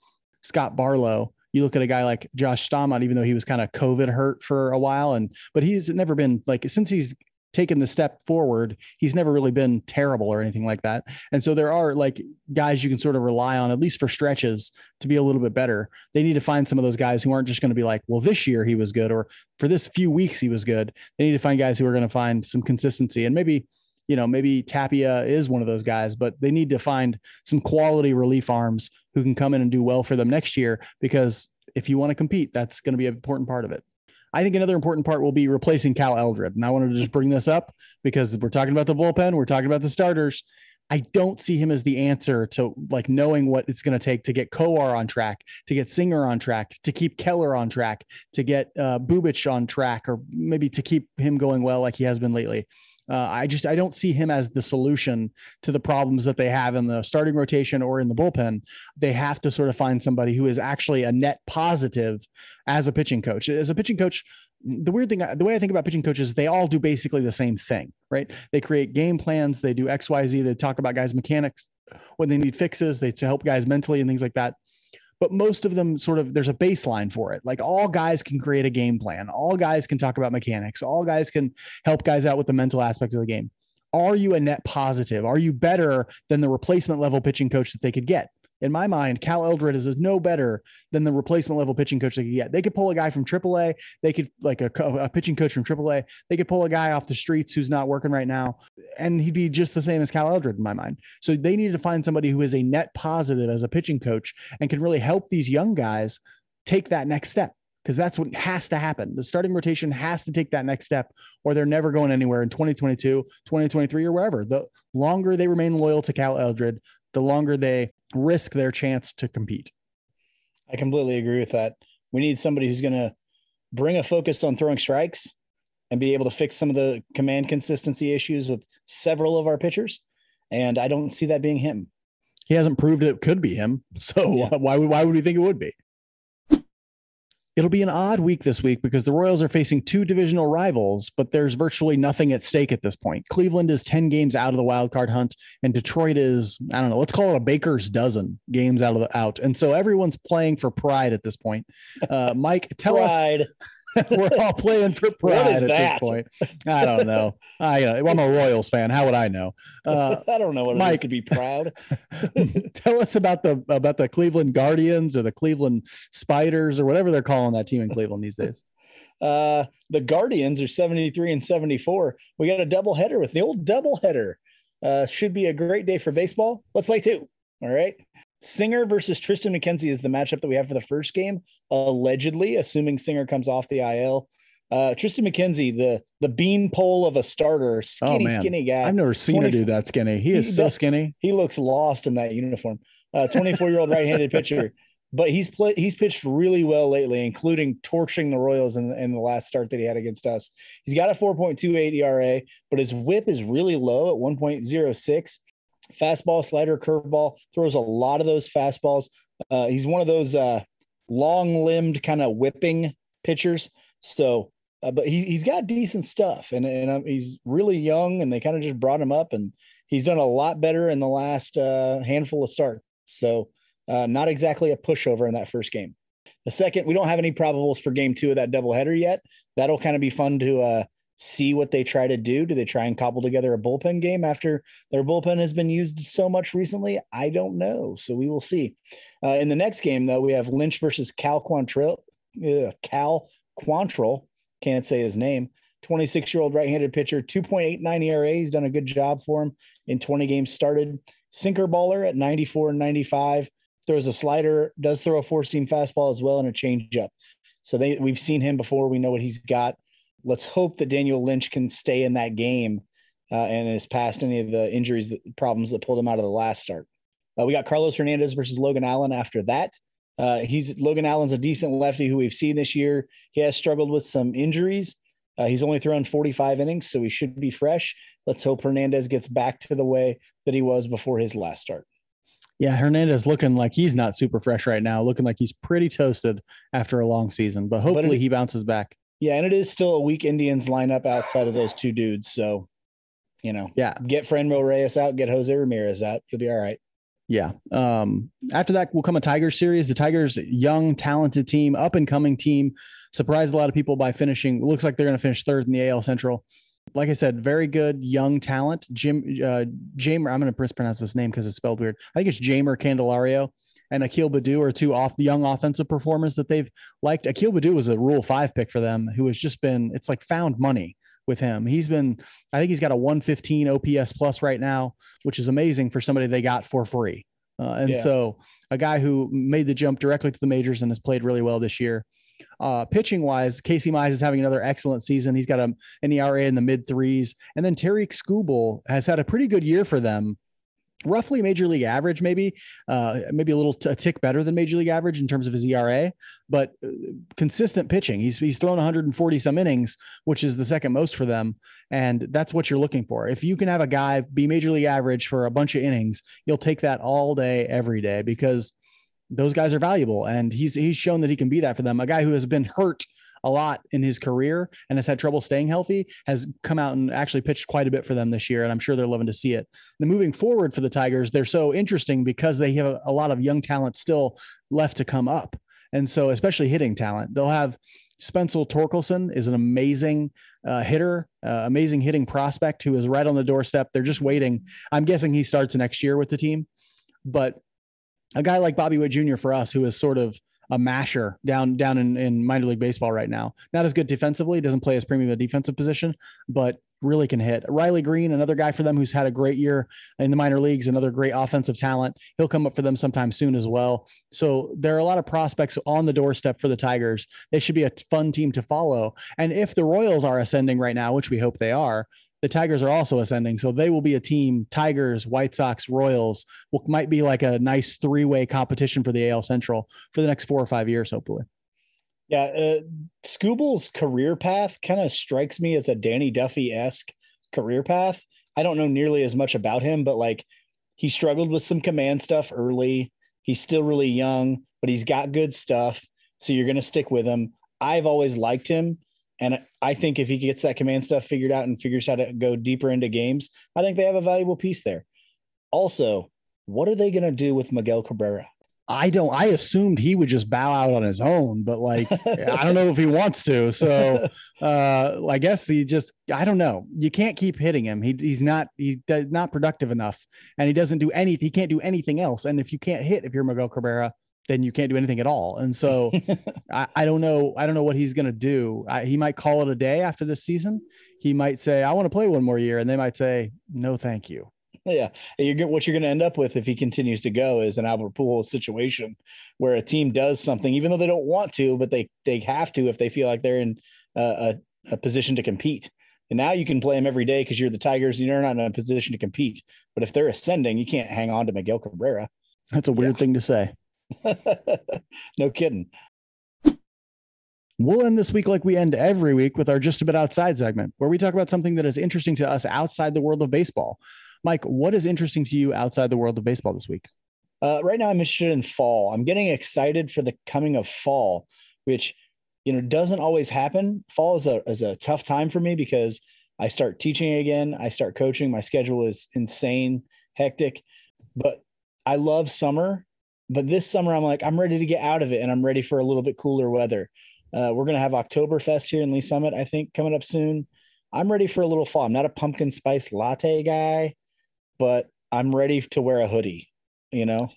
scott barlow You look at a guy like Josh Staumont, even though he was kind of COVID hurt for a while, and but he's never been like since he's taken the step forward, he's never really been terrible or anything like that. And so there are like guys you can sort of rely on, at least for stretches, to be a little bit better. They need to find some of those guys who aren't just going to be like, well, this year he was good, or for this few weeks he was good. They need to find guys who are going to find some consistency. And maybe, you know, maybe Tapia is one of those guys, but they need to find some quality relief arms who can come in and do well for them next year because if you want to compete, that's going to be an important part of it. I think another important part will be replacing Cal Eldred. And I wanted to just bring this up because we're talking about the bullpen, we're talking about the starters. I don't see him as the answer to like knowing what it's going to take to get Kowar on track, to get Singer on track, to keep Keller on track, to get uh, Bubic on track, or maybe to keep him going well like he has been lately. Uh, I just I don't see him as the solution to the problems that they have in the starting rotation or in the bullpen. They have to sort of find somebody who is actually a net positive as a pitching coach. As a pitching coach, the weird thing, the way I think about pitching coaches, they all do basically the same thing, right? They create game plans, they do X, Y, Z, they talk about guys' mechanics when they need fixes, they to help guys mentally and things like that but most of them sort of there's a baseline for it. Like all guys can create a game plan, all guys can talk about mechanics, all guys can help guys out with the mental aspect of the game. Are you a net positive? Are you better than the replacement level pitching coach that they could get? In my mind, Cal Eldred is, is no better than the replacement level pitching coach they could get. They could pull a guy from AAA. They could like a, a, pitching coach from AAA. They could pull a guy off the streets who's not working right now, and he'd be just the same as Cal Eldred in my mind. So they need to find somebody who is a net positive as a pitching coach and can really help these young guys take that next step because that's what has to happen. The starting rotation has to take that next step, or they're never going anywhere in 2022, 2023, or wherever. The longer they remain loyal to Cal Eldred, the longer they risk their chance to compete. I completely agree with that. We need somebody who's going to bring a focus on throwing strikes and be able to fix some of the command consistency issues with several of our pitchers. And I don't see that being him. He hasn't proved it could be him. So yeah. why would why would we think it would be? It'll be an odd week this week because the Royals are facing two divisional rivals, but there's virtually nothing at stake at this point. Cleveland is 10 games out of the wild card hunt, and Detroit is, I don't know, let's call it a baker's dozen games out of the out. And so everyone's playing for pride at this point. Uh, Mike, tell pride. us We're all playing for pride at that? this point. I don't know. I, uh, I'm a Royals fan. How would I know? Uh, I don't know what Mike, it is to be proud. tell us about the about the Cleveland Guardians or the Cleveland Spiders or whatever they're calling that team in Cleveland these days. Uh, the Guardians are 73 and 74. We got a double header with the old double header. Uh, should be a great day for baseball. Let's play two. All right. Singer versus Triston McKenzie is the matchup that we have for the first game, allegedly, assuming Singer comes off the IL. Uh, Triston McKenzie, the the beanpole of a starter, skinny, oh, skinny guy. I've never seen 20, a dude that skinny. He is he, so skinny. He looks lost in that uniform. Uh, 24 uh, year old right handed pitcher, but he's played. He's pitched really well lately, including torching the Royals in, in the last start that he had against us. He's got a 4.28 ERA, but his WHIP is really low at 1.06 fastball, slider, curveball, throws a lot of those fastballs. Uh, he's one of those uh, long limbed kind of whipping pitchers. So, uh, but he, he's got decent stuff and, and um, he's really young and they kind of just brought him up and he's done a lot better in the last uh, handful of starts. So, uh, not exactly a pushover in that first game. The second, we don't have any probables for game two of that doubleheader yet. That'll kind of be fun to uh, see what they try to do. Do they try and cobble together a bullpen game after their bullpen has been used so much recently? I don't know. So we will see. Uh, in the next game, though, we have Lynch versus Cal Quantrill. Uh, Cal Quantrill, can't say his name. 26 year old right handed pitcher, 2.89 ERA. He's done a good job for him in 20 games started. Sinker baller at 94 and 95. Throws a slider, does throw a four seam fastball as well, and a changeup. So they, we've seen him before. We know what he's got let's hope that Daniel Lynch can stay in that game uh, and is past any of the injuries, that, problems that pulled him out of the last start. Uh, we got Carlos Hernandez versus Logan Allen after that. Uh, he's Logan Allen's a decent lefty who we've seen this year. He has struggled with some injuries. Uh, he's only thrown 45 innings, so he should be fresh. Let's hope Hernandez gets back to the way that he was before his last start. Yeah, Hernandez looking like he's not super fresh right now, looking like he's pretty toasted after a long season, but hopefully but it, he bounces back. Yeah, and it is still a weak Indians lineup outside of those two dudes. So, you know, yeah, get Franmil Reyes out, get Jose Ramirez out. You'll be all right. Yeah. Um, after that will come a Tigers series. The Tigers, young, talented team, up and coming team, surprised a lot of people by finishing. Looks like they're going to finish third in the AL Central. Like I said, very good young talent. Jim uh, Jamer, I'm going to mispronounce this name because it's spelled weird. I think it's Jeimer Candelario and Akil Baddoo are two off young offensive performers that they've liked. Akil Baddoo was a Rule Five pick for them, who has just been it's like found money with him. He's been, I think he's got a 115 OPS plus right now, which is amazing for somebody they got for free. Uh, and yeah. so a guy who made the jump directly to the majors and has played really well this year. Uh, pitching wise, Casey Mize is having another excellent season. He's got a, an ERA in the mid threes. And then Tarik Skubal has had a pretty good year for them roughly major league average, maybe, uh, maybe a little t- a tick better than major league average in terms of his ERA, but uh, consistent pitching. He's he's thrown 140 some innings, which is the second most for them, and that's what you're looking for. If you can have a guy be major league average for a bunch of innings, you'll take that all day, every day, because those guys are valuable, and he's he's shown that he can be that for them. A guy who has been hurt a lot in his career and has had trouble staying healthy, has come out and actually pitched quite a bit for them this year. And I'm sure they're loving to see it. And moving forward for the Tigers, they're so interesting because they have a, lot of young talent still left to come up. And so, especially hitting talent, they'll have Spencer Torkelson is an amazing uh, hitter, uh, amazing hitting prospect who is right on the doorstep. They're just waiting. I'm guessing he starts next year with the team, but a guy like Bobby Witt Jr. for us, who is sort of a masher down down in, in minor league baseball right now. Not as good defensively, doesn't play as premium a defensive position, but really can hit. Riley Greene, another guy for them who's had a great year in the minor leagues, another great offensive talent. He'll come up for them sometime soon as well. So there are a lot of prospects on the doorstep for the Tigers. They should be a fun team to follow. And if the Royals are ascending right now, which we hope they are, the Tigers are also ascending. So they will be a team, Tigers, White Sox, Royals, will, might be like a nice three way competition for the AL Central for the next four or five years, hopefully. Yeah. Uh, Skubal's career path kind of strikes me as a Danny Duffy esque career path. I don't know nearly as much about him, but like he struggled with some command stuff early. He's still really young, but he's got good stuff. So you're going to stick with him. I've always liked him. And I think if he gets that command stuff figured out and figures how to go deeper into games, I think they have a valuable piece there. Also, what are they going to do with Miguel Cabrera? I don't. I assumed he would just bow out on his own, but like I don't know if he wants to. So uh, I guess he just. I don't know. You can't keep hitting him. He, he's not. He's not productive enough, and he doesn't do any. He can't do anything else. And if you can't hit, if you're Miguel Cabrera, then you can't do anything at all. And so I, I, don't know. I don't know what he's going to do. I, he might call it a day after this season. He might say, I want to play one more year. And they might say, no, thank you. Yeah. You're what you're going to end up with if he continues to go is an Albert Pujols situation where a team does something, even though they don't want to, but they, they have to, if they feel like they're in a, a, a position to compete. And now you can play them every day because you're the Tigers and you're not in a position to compete. But if they're ascending, you can't hang on to Miguel Cabrera. That's a weird yeah. thing to say. no kidding. We'll end this week like we end every week with our Just a Bit Outside segment, where we talk about something that is interesting to us outside the world of baseball. Mike, what is interesting to you outside the world of baseball this week? Uh, right now, I'm interested in fall. I'm getting excited for the coming of fall, which you know doesn't always happen. Fall is a is a tough time for me because I start teaching again. I start coaching. My schedule is insane, hectic, but I love summer but this summer I'm like, I'm ready to get out of it and I'm ready for a little bit cooler weather. Uh, we're going to have Oktoberfest here in Lee Summit, I think, coming up soon. I'm ready for a little fall. I'm not a pumpkin spice latte guy, but I'm ready to wear a hoodie, you know?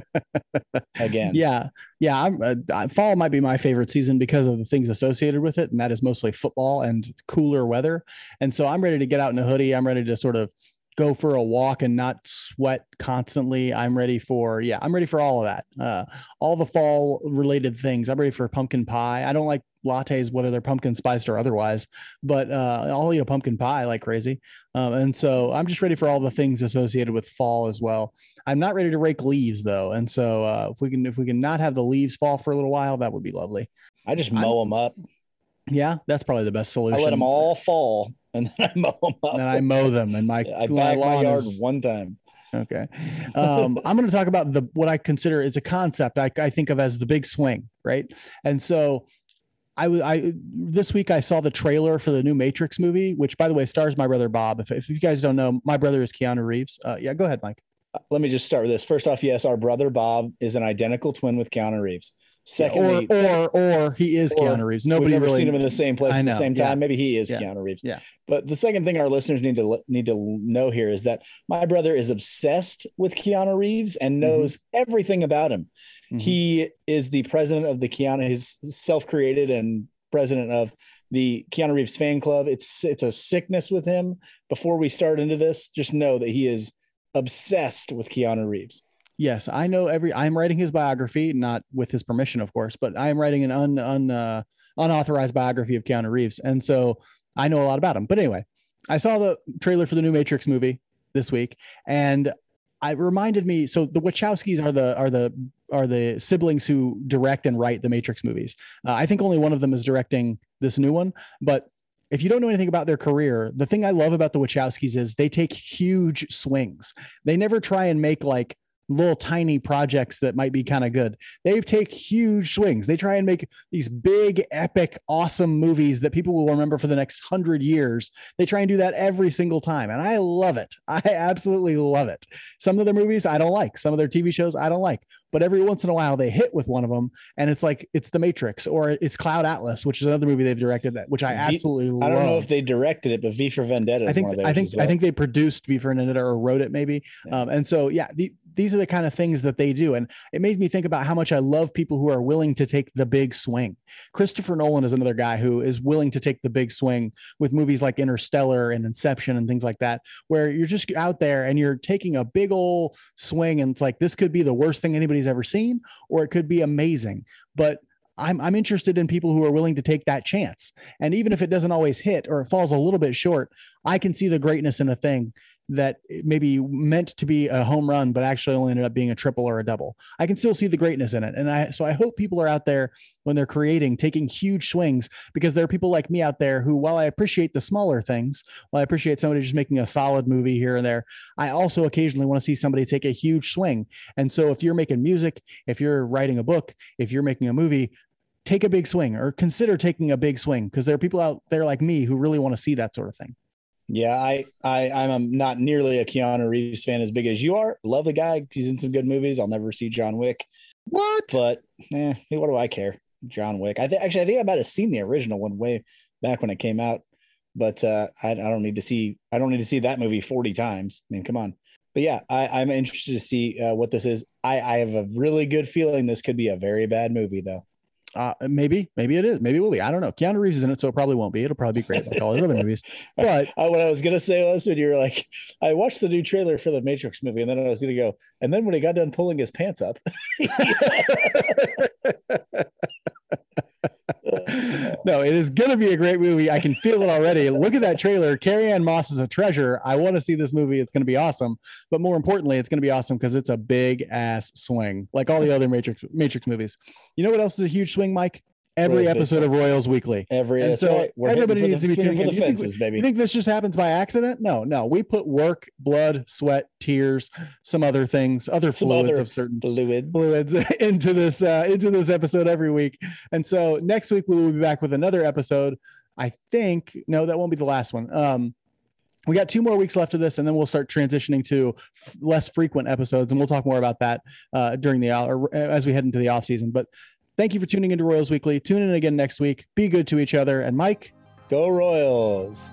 Again. Yeah. Yeah. I'm, uh, fall might be my favorite season because of the things associated with it. And that is mostly football and cooler weather. And so I'm ready to get out in a hoodie. I'm ready to sort of go for a walk and not sweat constantly. I'm ready for, yeah, I'm ready for all of that. Uh, all the fall related things. I'm ready for pumpkin pie. I don't like lattes, whether they're pumpkin spiced or otherwise, but uh, I'll eat a pumpkin pie like crazy. Um, and so I'm just ready for all the things associated with fall as well. I'm not ready to rake leaves though. And so uh, if we can, if we can not have the leaves fall for a little while, that would be lovely. I just mow I'm, them up. Yeah, that's probably the best solution. I let them all fall and then I mow them up. And I mow them, and my I my, my yard is... one time. Okay, um, I'm going to talk about the what I consider is a concept I, I think of as the big swing, right? And so I was I this week I saw the trailer for the new Matrix movie, which by the way stars my brother Bob. If, if you guys don't know, my brother is Keanu Reeves. Uh, yeah, go ahead, Mike. let me just start with this. First off, yes, our brother Bob is an identical twin with Keanu Reeves. Secondly, or or, or he is or Keanu Reeves. Nobody we've never really seen him in the same place I at the same time. yeah. Maybe he is Yeah. Keanu Reeves. Yeah. But the second thing our listeners need to need to know here is that my brother is obsessed with Keanu Reeves and Mm-hmm. knows everything about him. Mhm. He is the president of the Keanu, his self-created and president of the Keanu Reeves fan club. It's it's a sickness with him. Before we start into this, just know that he is obsessed with Keanu Reeves. Yes, I know every. I'm writing his biography, not with his permission, of course, but I am writing an un, un uh, unauthorized biography of Keanu Reeves, and so I know a lot about him. But anyway, I saw the trailer for the new Matrix movie this week, and I reminded me. So the Wachowskis are the are the are the siblings who direct and write the Matrix movies. Uh, I think only one of them is directing this new one, but if you don't know anything about their career, the thing I love about the Wachowskis is they take huge swings. They never try and make like little tiny projects that might be kind of good. They take huge swings. They try and make these big, epic, awesome movies that people will remember for the next hundred years. They try and do that every single time. And I love it. I absolutely love it. Some of their movies I don't like, some of their TV shows I don't like, but every once in a while they hit with one of them. And it's like it's The Matrix or it's Cloud Atlas, which is another movie they've directed that, which I absolutely love. I don't know if they directed it, but V for Vendetta. Is I think one of I think well. I think they produced V for Vendetta or wrote it maybe. Yeah. Um, and so yeah, the, these are the kind of things that they do, and it made me think about how much I love people who are willing to take the big swing. Christopher Nolan is another guy who is willing to take the big swing with movies like Interstellar and Inception and things like that, where you're just out there and you're taking a big old swing, and it's like this could be the worst thing anybody's ever seen, or it could be amazing, but. I'm, I'm interested in people who are willing to take that chance. And even if it doesn't always hit or it falls a little bit short, I can see the greatness in a thing that maybe meant to be a home run, but actually only ended up being a triple or a double. I can still see the greatness in it. And I, so I hope people are out there when they're creating, taking huge swings because there are people like me out there who, while I appreciate the smaller things, while I appreciate somebody just making a solid movie here and there, I also occasionally want to see somebody take a huge swing. And so if you're making music, if you're writing a book, if you're making a movie, take a big swing or consider taking a big swing because there are people out there like me who really want to see that sort of thing. Yeah, I, I, I'm not nearly a Keanu Reeves fan as big as you are. Love the guy. He's in some good movies. I'll never see John Wick, What? but eh, what do I care? John Wick. I think actually, I think I might have seen the original one way back when it came out, but uh, I, I don't need to see. I don't need to see that movie 40 times. I mean, come on. But yeah, I, I'm interested to see uh, what this is. I, I have a really good feeling this could be a very bad movie, though. Uh, maybe, maybe it is. Maybe it will be. I don't know. Keanu Reeves is in it, so it probably won't be. It'll probably be great like all his other movies. But I, what I was gonna say was when you were like, I watched the new trailer for the Matrix movie, and then I was gonna go, and then when he got done pulling his pants up, no, it is going to be a great movie. I can feel it already. Look at that trailer. Carrie-Anne Moss is a treasure. I want to see this movie. It's going to be awesome. But more importantly, it's going to be awesome because it's a big ass swing, like all the other Matrix Matrix movies. You know what else is a huge swing, Mike? Every Royals episode of Royals Weekly. every And so right. Everybody needs the, to be tuning in. You think- fences, baby. You think this just happens by accident? No, no. We put work, blood, sweat, tears, some other things, other Some fluids other of certain Fluids. fluids into this uh, into this episode every week. And so next week we will be back with another episode. I think no, that won't be the last one. Um, we got two more weeks left of this, and then we'll start transitioning to f- less frequent episodes, and we'll talk more about that uh, during the or as we head into the off season. But thank you for tuning into Royals Weekly. Tune in again next week. Be good to each other, and Mike. Go Royals.